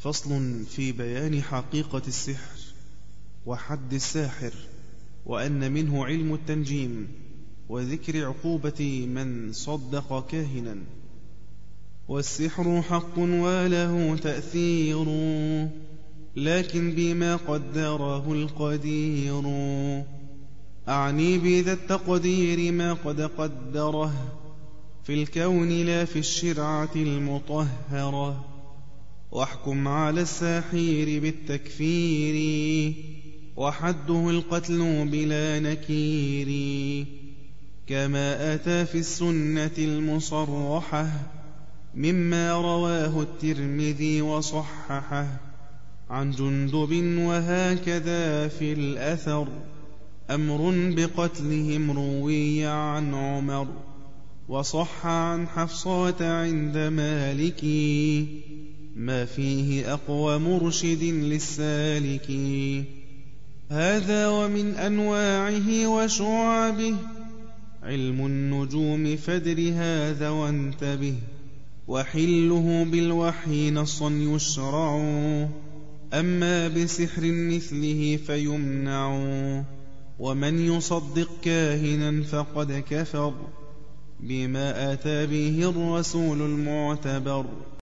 فصل في بيان حقيقة السحر وحد الساحر وأن منه علم التنجيم وذكر عقوبة من صدق كاهنا. والسحر حق وله تأثير لكن بما قدره القدير. أعني بذا التقدير ما قد قدره في الكون لا في الشرعة المطهرة. واحكم على الساحير بالتكفير وحده القتل بلا نكير. كما أتى في السنة المصرحة مما رواه الترمذي وصححه عن جندب وهكذا في الأثر أمر بقتلهم روي عن عمر وصح عن حفصة عند مالك ما فيه أقوى مرشد للسالك. هذا ومن أنواعه وشعبه علم النجوم فدر هذا وانتبه. وحله بالوحي نصا يشرع. أما بسحر مثله فيمنع. ومن يصدق كاهنا فقد كفر. بما أتى به الرسول المعتبر.